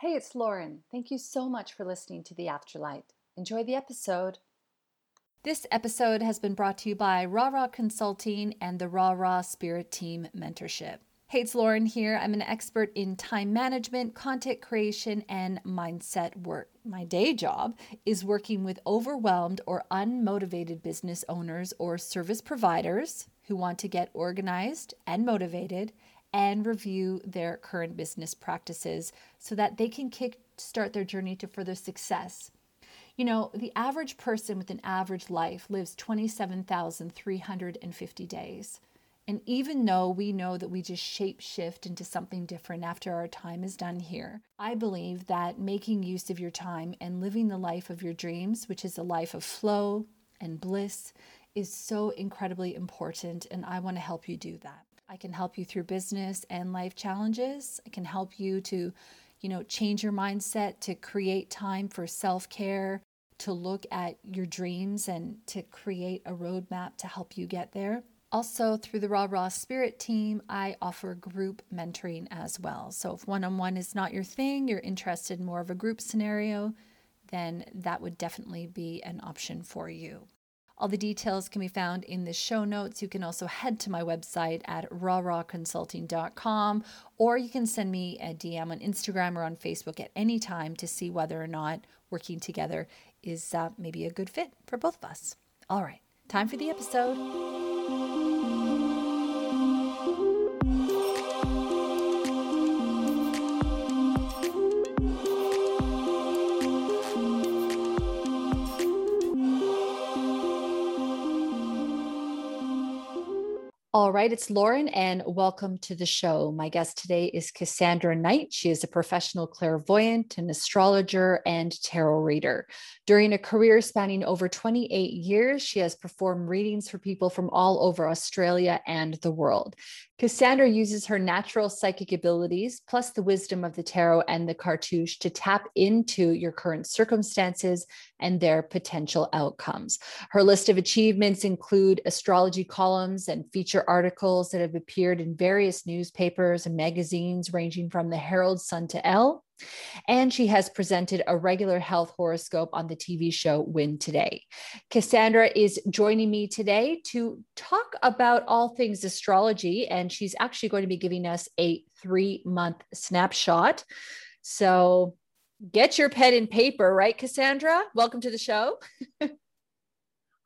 Hey, it's Lauren. Thank you so much for listening to The Afterlight. Enjoy the episode. This episode has been brought to you by Raw Raw Consulting and the Raw Raw Spirit Team Mentorship. Hey, it's Lauren here. I'm an expert in time management, content creation, and mindset work. My day job is working with overwhelmed or unmotivated business owners or service providers who want to get organized and motivated and review their current business practices so that they can kick start their journey to further success. You know, the average person with an average life lives 27,350 days. And even though we know that we just shape shift into something different after our time is done here, I believe that making use of your time and living the life of your dreams, which is a life of flow and bliss, is so incredibly important. And I want to help you do that. I can help you through business and life challenges. I can help you to, you know, change your mindset, to create time for self care, to look at your dreams and to create a roadmap to help you get there. Also, through the Raw Raw Spirit team, I offer group mentoring as well. So, if one on one is not your thing, you're interested in more of a group scenario, then that would definitely be an option for you. All the details can be found in the show notes. You can also head to my website at rawrawconsulting.com or you can send me a DM on Instagram or on Facebook at any time to see whether or not working together is uh, maybe a good fit for both of us. All right, time for the episode. All right, it's Lauren, and welcome to the show. My guest today is Cassandra Knight. She is a professional clairvoyant, an astrologer, and tarot reader. During a career spanning over 28 years, she has performed readings for people from all over Australia and the world. Cassandra uses her natural psychic abilities, plus the wisdom of the tarot and the cartouche, to tap into your current circumstances and their potential outcomes. Her list of achievements include astrology columns and feature articles that have appeared in various newspapers and magazines, ranging from the Herald Sun to Elle and she has presented a regular health horoscope on the TV show Win Today. Cassandra is joining me today to talk about all things astrology, and she's actually going to be giving us a three month snapshot. So get your pen and paper, right, Cassandra? Welcome to the show.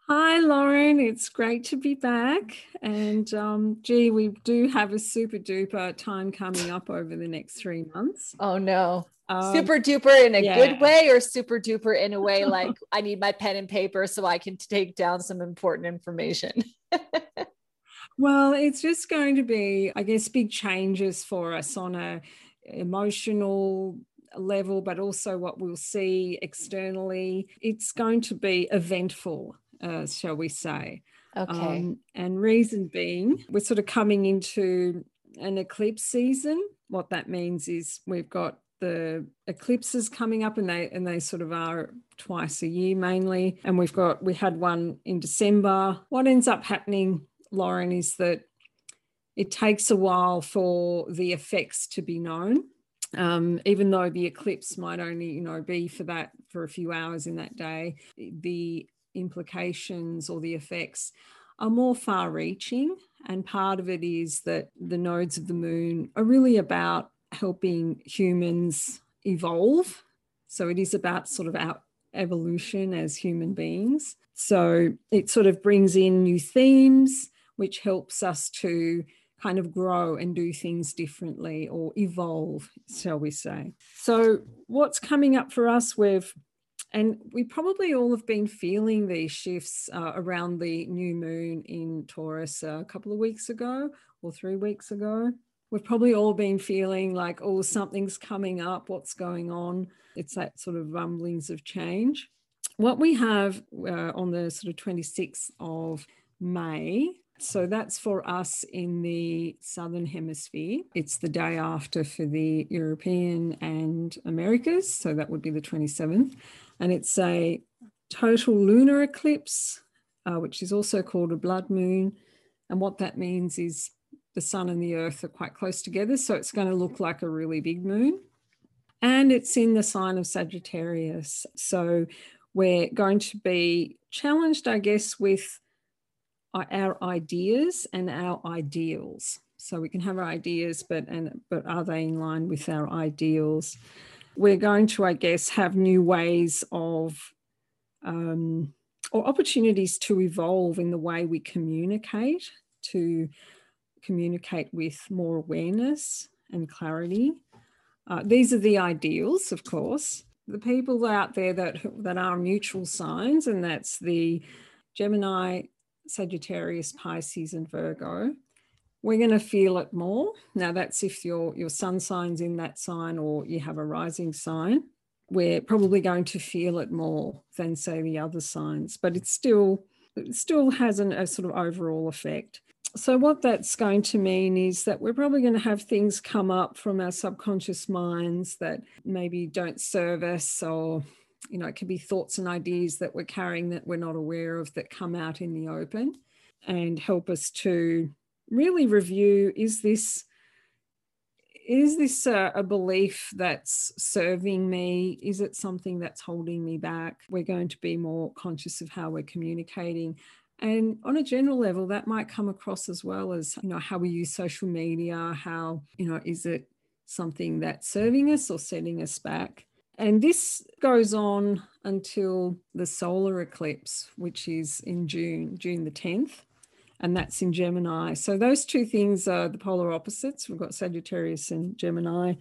Hi, Lauren. It's great to be back. And um, gee, we do have a super duper time coming up over the next three months. Oh, no. Um, super duper in a yeah. good way or super duper in a way like I need my pen and paper so I can take down some important information? well, it's just going to be, I guess, big changes for us on a emotional level, but also what we'll see externally. It's going to be eventful uh, shall we say. Okay. Um, and reason being, we're sort of coming into an eclipse season. What that means is we've got the eclipses coming up and they and they sort of are twice a year mainly and we've got we had one in December what ends up happening Lauren is that it takes a while for the effects to be known um, even though the eclipse might only you know be for that for a few hours in that day the implications or the effects are more far reaching. And part of it is that the nodes of the moon are really about helping humans evolve. So it is about sort of our evolution as human beings. So it sort of brings in new themes, which helps us to kind of grow and do things differently or evolve, shall we say. So, what's coming up for us? We've and we probably all have been feeling these shifts uh, around the new moon in Taurus a couple of weeks ago or three weeks ago. We've probably all been feeling like, oh, something's coming up, what's going on? It's that sort of rumblings of change. What we have uh, on the sort of 26th of May so that's for us in the Southern Hemisphere. It's the day after for the European and Americas. So that would be the 27th and it's a total lunar eclipse, uh, which is also called a blood moon. And what that means is the sun and the earth are quite close together, so it's going to look like a really big moon. and it's in the sign of Sagittarius. So we're going to be challenged, I guess, with our ideas and our ideals. So we can have our ideas, but and but are they in line with our ideals? We're going to, I guess, have new ways of um, or opportunities to evolve in the way we communicate, to communicate with more awareness and clarity. Uh, these are the ideals, of course. The people out there that, that are mutual signs, and that's the Gemini, Sagittarius, Pisces, and Virgo. We're going to feel it more. Now, that's if your, your sun sign's in that sign or you have a rising sign. We're probably going to feel it more than, say, the other signs, but it still, it still has an, a sort of overall effect. So, what that's going to mean is that we're probably going to have things come up from our subconscious minds that maybe don't serve us, or, you know, it could be thoughts and ideas that we're carrying that we're not aware of that come out in the open and help us to really review is this is this a, a, belief that's serving me? Is it something that's holding me back? We're going to be more conscious of how we're communicating and on a general level, that might come across as well as, you know, how we use social media, how, you know, is it something that's serving us or setting us back? And this goes on until the solar eclipse, which is in June, June the 10th, and that's in Gemini. So those two things are the polar opposites. We've got Sagittarius and Gemini.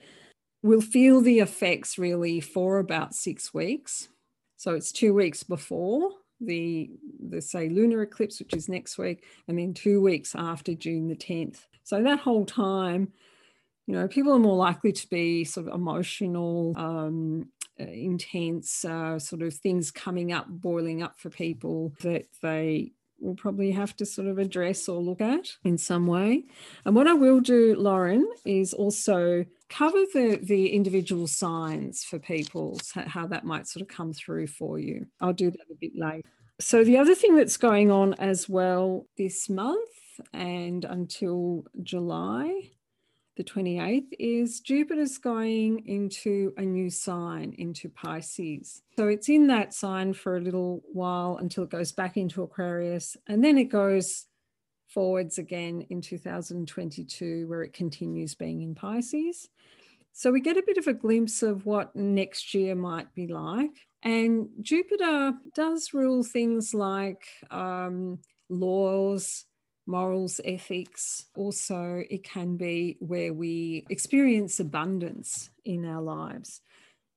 We'll feel the effects really for about six weeks. So it's two weeks before the the say lunar eclipse, which is next week, and then two weeks after June the 10th. So that whole time, you know, people are more likely to be sort of emotional, um, uh, intense, uh, sort of things coming up, boiling up for people that they will probably have to sort of address or look at in some way. And what I will do, Lauren, is also cover the, the individual signs for people, how that might sort of come through for you. I'll do that a bit later. So, the other thing that's going on as well this month and until July the 28th is Jupiter's going into a new sign, into Pisces. So it's in that sign for a little while until it goes back into Aquarius. And then it goes forwards again in 2022, where it continues being in Pisces. So we get a bit of a glimpse of what next year might be like. And Jupiter does rule things like um, laws, morals, ethics. Also, it can be where we experience abundance in our lives.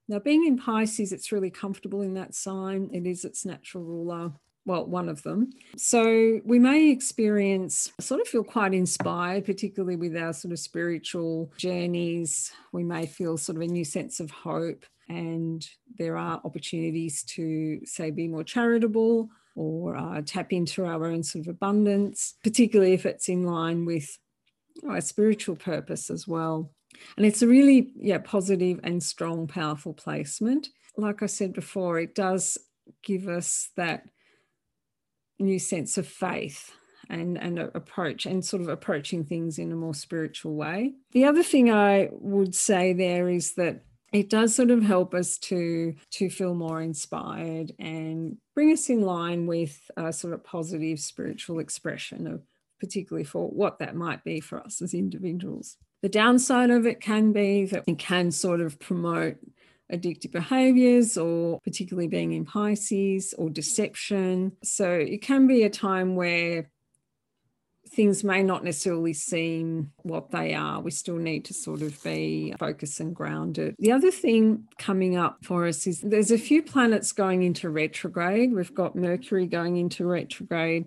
Now, being in Pisces, it's really comfortable in that sign. It is its natural ruler well, one of them. So we may experience, sort of feel quite inspired, particularly with our sort of spiritual journeys. We may feel sort of a new sense of hope, and there are opportunities to, say, be more charitable or uh, tap into our own sort of abundance, particularly if it's in line with our spiritual purpose as well. And it's a really, yeah, positive and strong, powerful placement. Like I said before, it does give us that new sense of faith and, and approach and sort of approaching things in a more spiritual way. The other thing I would say there is that it does sort of help us to to feel more inspired and bring us in line with a sort of positive spiritual expression of particularly for what that might be for us as individuals. The downside of it can be that it can sort of promote addictive behaviors or particularly being in Pisces or deception. So it can be a time where things may not necessarily seem what they are. We still need to sort of be focused and grounded. The other thing coming up for us is there's a few planets going into retrograde. We've got Mercury going into retrograde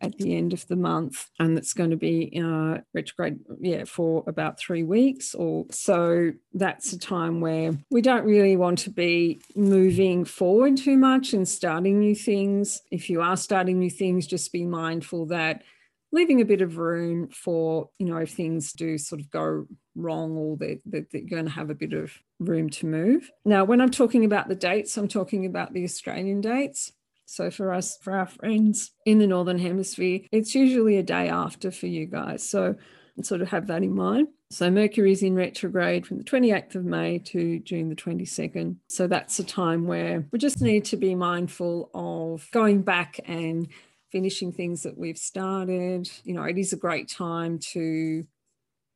at the end of the month, and it's going to be uh, retrograde, yeah, for about three weeks or so. That's a time where we don't really want to be moving forward too much and starting new things. If you are starting new things, just be mindful that leaving a bit of room for you know if things do sort of go wrong or that they're, they're, going to have a bit of room to move now when i'm talking about the dates i'm talking about the australian dates so for us, for our friends in the Northern Hemisphere, it's usually a day after for you guys. So sort of have that in mind. So Mercury is in retrograde from the 28th of May to June the 22nd. So that's a time where we just need to be mindful of going back and finishing things that we've started. You know, it is a great time to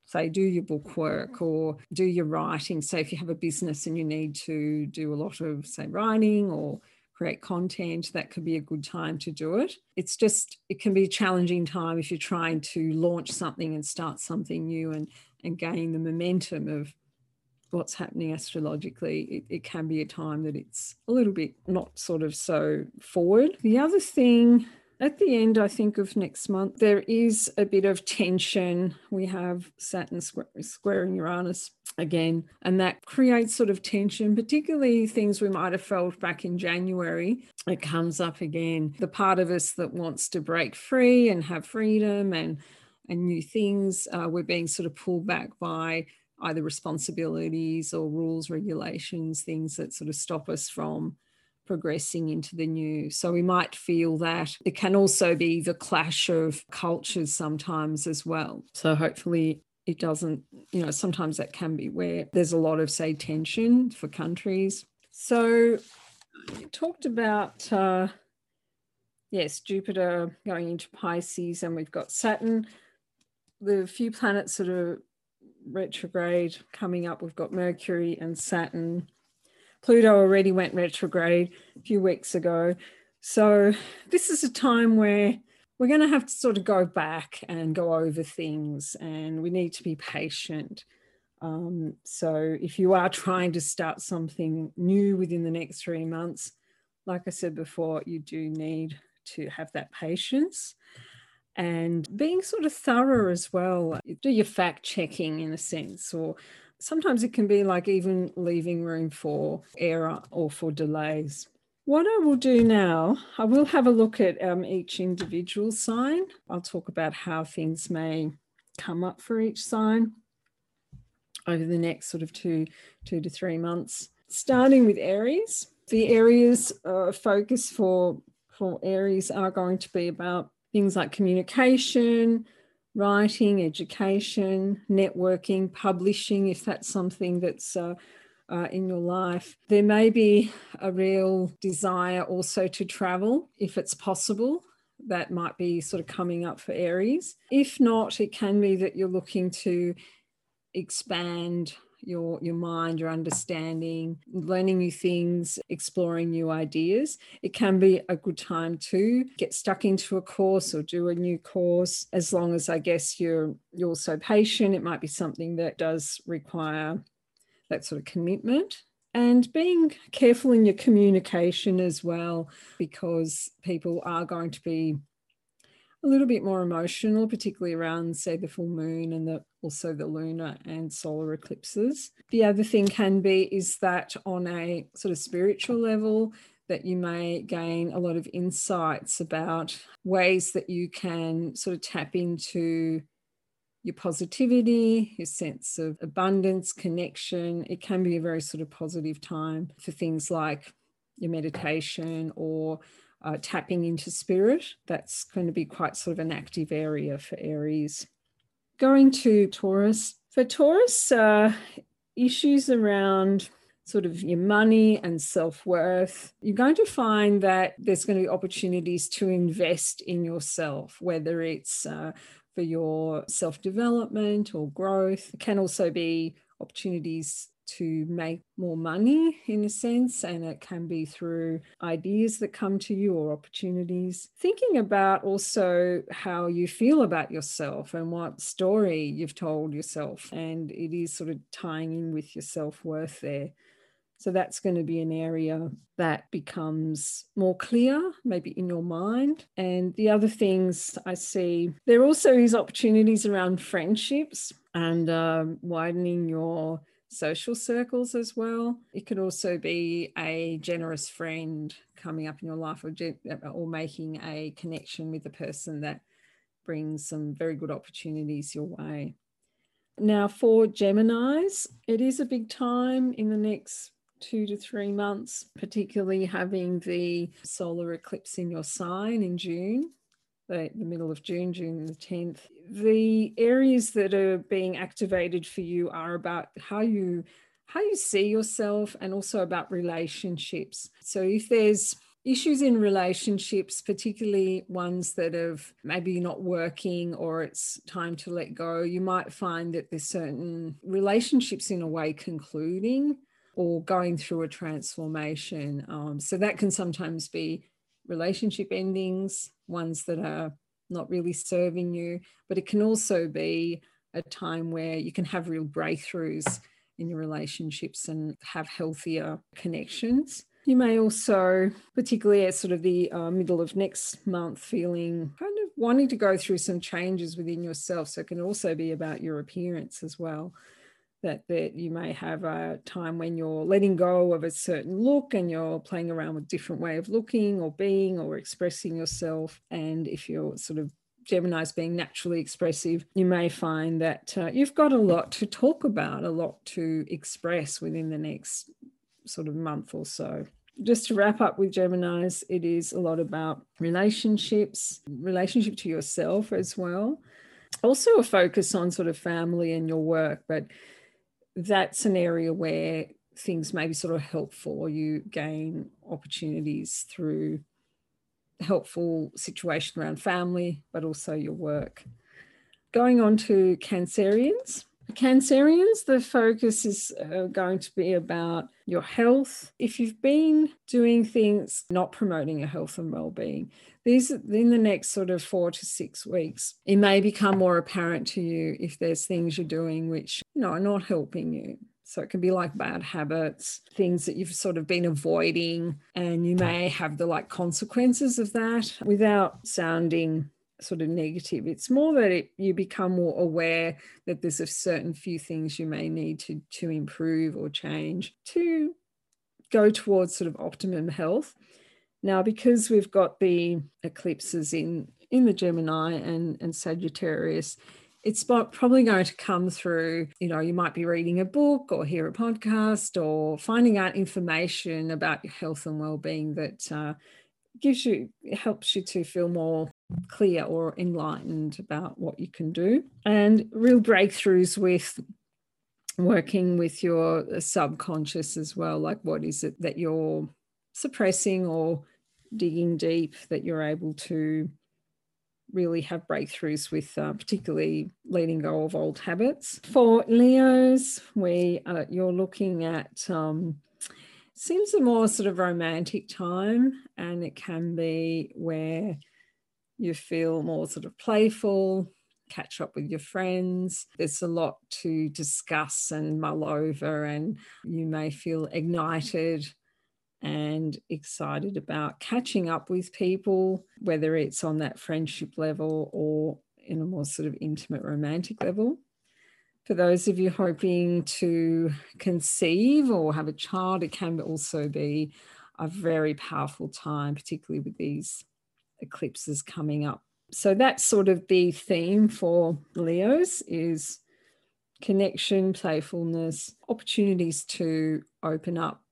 say do your book work or do your writing so if you have a business and you need to do a lot of say writing or create content that could be a good time to do it it's just it can be a challenging time if you're trying to launch something and start something new and and gain the momentum of what's happening astrologically, it, it, can be a time that it's a little bit not sort of so forward. The other thing at the end, I think, of next month, there is a bit of tension. We have Saturn squaring Uranus again, and that creates sort of tension, particularly things we might have felt back in January. It comes up again. The part of us that wants to break free and have freedom and and new things, uh, we're being sort of pulled back by either responsibilities or rules, regulations, things that sort of stop us from progressing into the new. So we might feel that it can also be the clash of cultures sometimes as well. So hopefully it doesn't, you know, sometimes that can be where there's a lot of, say, tension for countries. So you talked about, uh, yes, Jupiter going into Pisces, and we've got Saturn. The few planets that are retrograde coming up, we've got Mercury and Saturn Pluto already went retrograde a few weeks ago. So this is a time where we're going to have to sort of go back and go over things, and we need to be patient. Um, so if you are trying to start something new within the next three months, like I said before, you do need to have that patience and being sort of thorough as well. Do your fact checking in a sense, or sometimes it can be like even leaving room for error or for delays. What I will do now, I will have a look at um, each individual sign. I'll talk about how things may come up for each sign over the next sort of two, two to three months. Starting with Aries, the areas uh, focus for for Aries are going to be about things like communication, writing, education, networking, publishing, if that's something that's uh, uh, in your life. There may be a real desire also to travel if it's possible. That might be sort of coming up for Aries. If not, it can be that you're looking to expand your your mind your understanding learning new things exploring new ideas. It can be a good time to get stuck into a course or do a new course. As long as i guess you're you're also patient it might be something that does require that sort of commitment. And being careful in your communication as well because people are going to be a little bit more emotional, particularly around, say, the full moon and the, also the lunar and solar eclipses. The other thing can be is that on a sort of spiritual level, that you may gain a lot of insights about ways that you can sort of tap into your positivity, your sense of abundance, connection. It can be a very sort of positive time for things like your meditation or uh, tapping into spirit. That's going to be quite sort of an active area for Aries. Going to Taurus. For Taurus, uh, issues around sort of your money and self worth, you're going to find that there's going to be opportunities to invest in yourself, whether it's uh, for your self development or growth. It can also be opportunities to make more money in a sense, and it can be through ideas that come to you or opportunities. Thinking about also how you feel about yourself and what story you've told yourself, and it is sort of tying in with your self worth there. So that's going to be an area that becomes more clear, maybe in your mind. And the other things I see, there also is opportunities around friendships and um, widening your social circles as well. It could also be a generous friend coming up in your life or, uh, or making a connection with a person that brings some very good opportunities your way. Now, for Geminis, it is a big time in the next two to three months, particularly having the solar eclipse in your sign in June. The, middle of June, June the 10th. The areas that are being activated for you are about how you how you see yourself and also about relationships. So if there's issues in relationships, particularly ones that have maybe not working or it's time to let go, you might find that there's certain relationships in a way concluding or going through a transformation. Um, so that can sometimes be relationship endings, ones that are not really serving you, but it can also be a time where you can have real breakthroughs in your relationships and have healthier connections. You may also, particularly at sort of the uh, middle of next month, feeling kind of wanting to go through some changes within yourself. So it can also be about your appearance as well. That, that you may have a time when you're letting go of a certain look and you're playing around with different way of looking or being or expressing yourself. And if you're sort of Gemini's being naturally expressive, you may find that uh, you've got a lot to talk about, a lot to express within the next sort of month or so. Just to wrap up with Gemini's, it is a lot about relationships, relationship to yourself as well. Also, a focus on sort of family and your work, but that's an area where things may be sort of helpful or you gain opportunities through helpful situation around family, but also your work. Going on to Cancerians. Cancerians, the focus is uh, going to be about your health. If you've been doing things not promoting your health and well-being, these in the next sort of four to six weeks, it may become more apparent to you if there's things you're doing which you know are not helping you. So it can be like bad habits, things that you've sort of been avoiding, and you may have the like consequences of that without sounding sort of negative. It's more that it, you become more aware that there's a certain few things you may need to to improve or change to go towards sort of optimum health. Now, because we've got the eclipses in in the Gemini and, and Sagittarius, it's probably going to come through you know you might be reading a book or hear a podcast or finding out information about your health and well-being that uh, gives you helps you to feel more clear or enlightened about what you can do and real breakthroughs with working with your subconscious as well like what is it that you're suppressing or digging deep that you're able to really have breakthroughs with uh, particularly letting go of old habits. For Leos, we uh, you're looking at um, seems a more sort of romantic time, and it can be where you feel more sort of playful, catch up with your friends. There's a lot to discuss and mull over, and you may feel ignited and excited about catching up with people, whether it's on that friendship level or in a more sort of intimate romantic level. For those of you hoping to conceive or have a child, it can also be a very powerful time, particularly with these eclipses coming up. So that's sort of the theme for Leos is connection, playfulness, opportunities to open up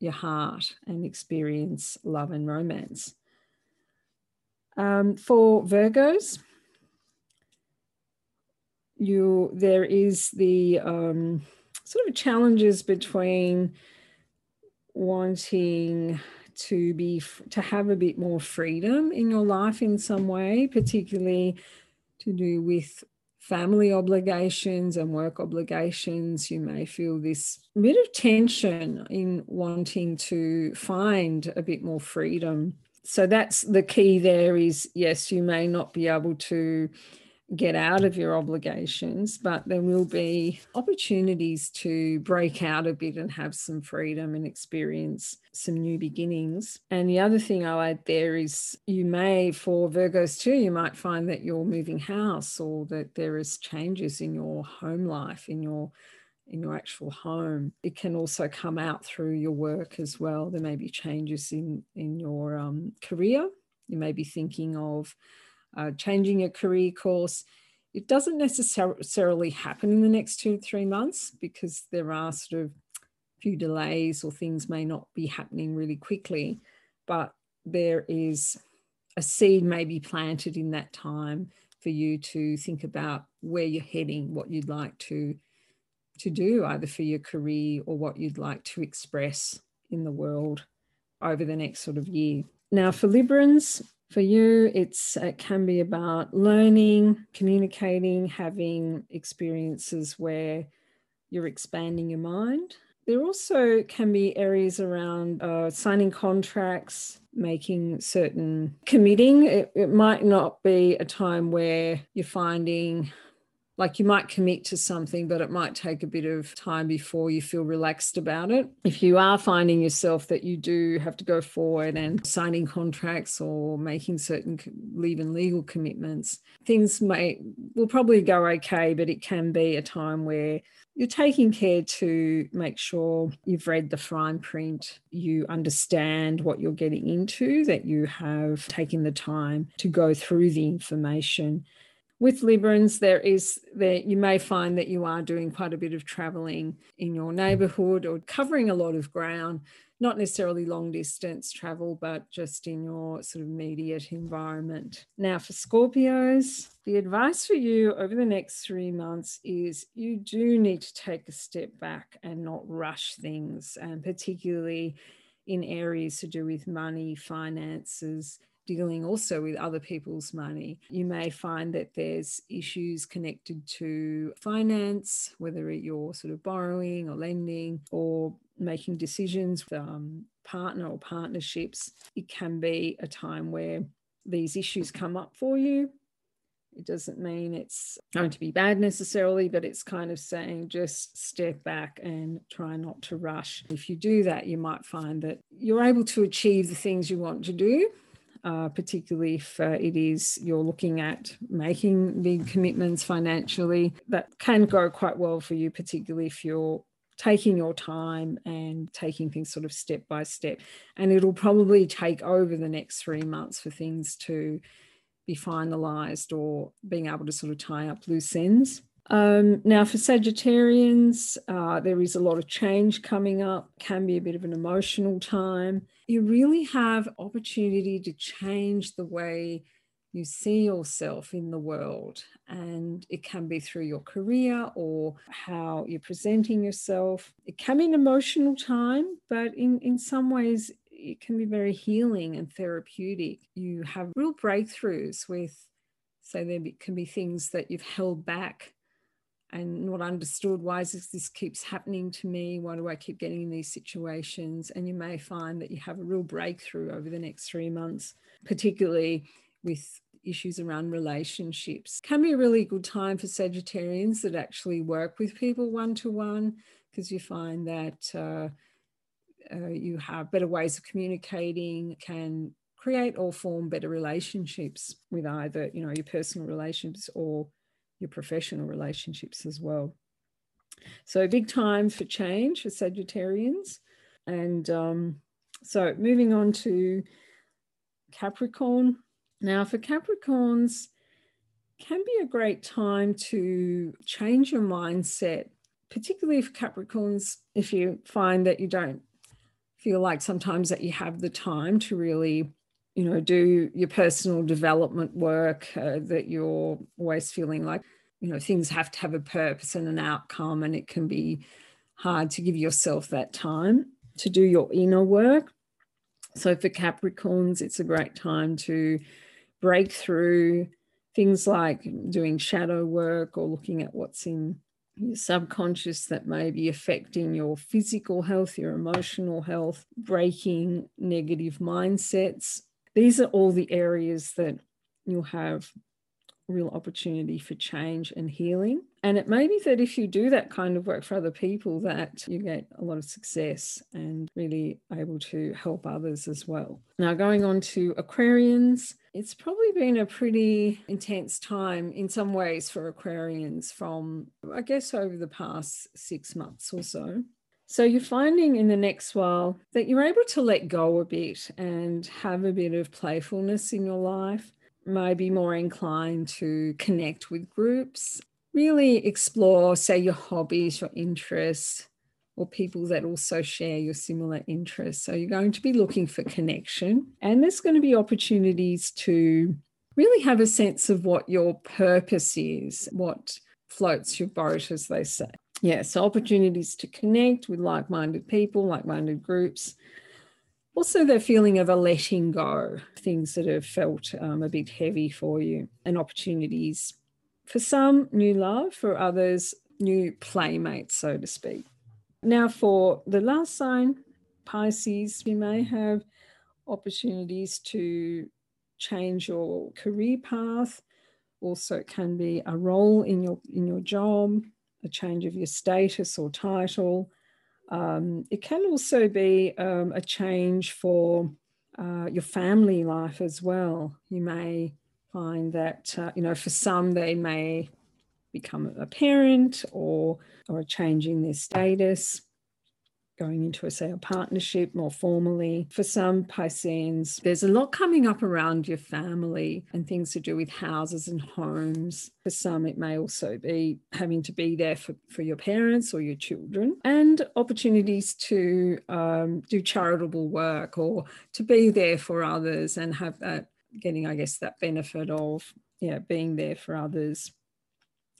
your heart and experience love and romance. Um, for Virgos, you there is the um, sort of challenges between wanting to be to have a bit more freedom in your life in some way, particularly to do with family obligations and work obligations, you may feel this bit of tension in wanting to find a bit more freedom. So that's the key there is yes, you may not be able to get out of your obligations, but there will be opportunities to break out a bit and have some freedom and experience some new beginnings. And the other thing I'll add there is you may, for Virgos too, you might find that you're moving house or that there is changes in your home life, in your in your actual home. It can also come out through your work as well. There may be changes in in your um, career. You may be thinking of uh, changing a career course. It doesn't necessarily happen in the next two to three months because there are sort of few delays or things may not be happening really quickly, but there is a seed may be planted in that time for you to think about where you're heading, what you'd like to to do either for your career or what you'd like to express in the world over the next sort of year. Now for Librans, for you it's it can be about learning, communicating, having experiences where you're expanding your mind there also can be areas around uh, signing contracts, making certain committing. It, it might not be a time where you're finding like you might commit to something, but it might take a bit of time before you feel relaxed about it. If you are finding yourself that you do have to go forward and signing contracts or making certain even legal commitments, things may will probably go okay, but it can be a time where you're taking care to make sure you've read the fine print, you understand what you're getting into, that you have taken the time to go through the information. With Librans, there is that you may find that you are doing quite a bit of traveling in your neighborhood or covering a lot of ground not necessarily long distance travel, but just in your sort of immediate environment. Now, for Scorpios, the advice for you over the next three months is you do need to take a step back and not rush things, and particularly in areas to do with money, finances, dealing also with other people's money. You may find that there's issues connected to finance, whether you're sort of borrowing or lending or making decisions with um, partner or partnerships. It can be a time where these issues come up for you. It doesn't mean it's going to be bad necessarily, but it's kind of saying just step back and try not to rush. If you do that, you might find that you're able to achieve the things you want to do uh, particularly if uh, it is you're looking at making big commitments financially. That can go quite well for you, particularly if you're taking your time and taking things sort of step by step. And it'll probably take over the next three months for things to be finalized or being able to sort of tie up loose ends. Um, now, for Sagittarians, uh, there is a lot of change coming up, can be a bit of an emotional time. You really have opportunity to change the way you see yourself in the world. And it can be through your career or how you're presenting yourself. It can be an emotional time, but in, in some ways, it can be very healing and therapeutic. You have real breakthroughs with, so there can be things that you've held back and not understood why this, this keeps happening to me? Why do i keep getting in these situations? And you may find that you have a real breakthrough over the next three months particularly with issues around relationships. Can be a really good time for sagittarians that actually work with people one to one because you find that uh, uh, you have better ways of communicating can create or form better relationships with either you know your personal relationships or your professional relationships as well. So, big time for change for Sagittarians. And um, so, moving on to Capricorn. Now, for Capricorns, can be a great time to change your mindset, particularly for Capricorns, if you find that you don't feel like sometimes that you have the time to really you know do your personal development work uh, that you're always feeling like you know things have to have a purpose and an outcome and it can be hard to give yourself that time to do your inner work. So for capricorns it's a great time to break through things like doing shadow work or looking at what's in your subconscious that may be affecting your physical health, your emotional health, breaking negative mindsets, these are all the areas that you'll have real opportunity for change and healing. And it may be that if you do that kind of work for other people, that you get a lot of success and really able to help others as well. Now, going on to Aquarians, it's probably been a pretty intense time in some ways for Aquarians from, I guess, over the past six months or so. So you're finding in the next while that you're able to let go a bit and have a bit of playfulness in your life, maybe more inclined to connect with groups, really explore, say, your hobbies, your interests, or people that also share your similar interests. So you're going to be looking for connection, and there's going to be opportunities to really have a sense of what your purpose is, what floats your boat, as they say. Yeah, so opportunities to connect with like minded people, like minded groups. Also, the feeling of a letting go, things that have felt um, a bit heavy for you, and opportunities for some, new love, for others, new playmates, so to speak. Now, for the last sign, Pisces, you may have opportunities to change your career path. Also, it can be a role in your in your job, a change of your status or title. Um, it can also be um, a change for uh, your family life as well. You may find that uh, you know for some they may become a parent or or a change in their status going into a say a partnership more formally for some pisceans there's a lot coming up around your family and things to do with houses and homes for some it may also be having to be there for, for your parents or your children and opportunities to um, do charitable work or to be there for others and have that getting, I guess, that benefit of yeah being there for others.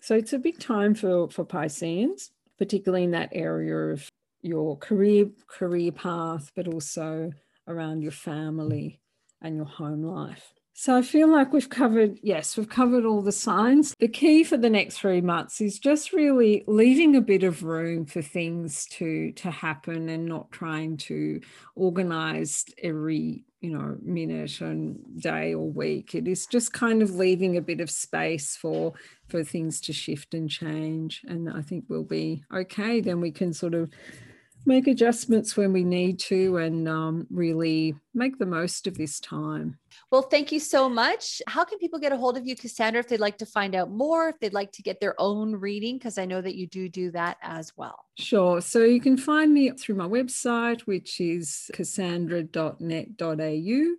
So it's a big time for for Pisceans, particularly in that area of your career career path, but also around your family and your home life. So I feel like we've covered, yes, we've covered all the signs. The key for the next three months is just really leaving a bit of room for things to to happen and not trying to organize every you know minute and day or week it is just kind of leaving a bit of space for for things to shift and change and i think we'll be okay then we can sort of make adjustments when we need to and um, really make the most of this time. Well, thank you so much. How can people get a hold of you, Cassandra, if they'd like to find out more, if they'd like to get their own reading? Because I know that you do do that as well. Sure. So you can find me through my website, which is cassandra.net.au.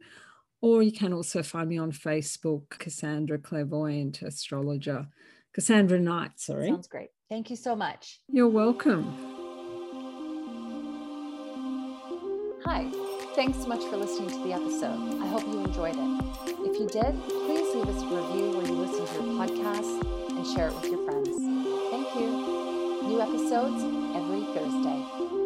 Or you can also find me on Facebook, Cassandra Clairvoyant Astrologer. Cassandra Knight, sorry. Sounds great. Thank you so much. You're welcome. Hi, thanks so much for listening to the episode. I hope you enjoyed it. If you did, please leave us a review where you listen to your podcast and share it with your friends. Thank you. New episodes every Thursday.